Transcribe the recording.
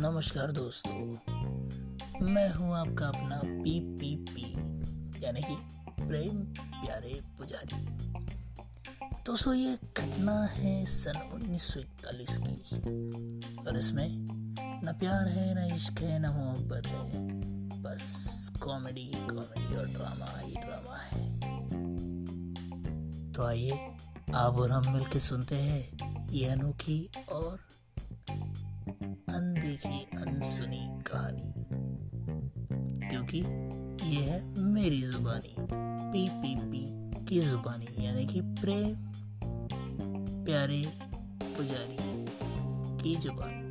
नमस्कार दोस्तों। मैं हूँ आपका अपना पी पी पी यानी कि प्रेम प्यारे पुजारी। दोस्तों, ये घटना है सन 1941 की। और इसमें न प्यार है, न इश्क है, न मोहब्बत है। बस कॉमेडी ही कॉमेडी और ड्रामा ही ड्रामा है। तो आइए, आप और हम मिलके सुनते हैं ये अनोखी और क्योंकि ये है मेरी जुबानी, पी पी पी की जुबानी, यानी कि प्रेम, प्यारे पुजारी की जुबानी।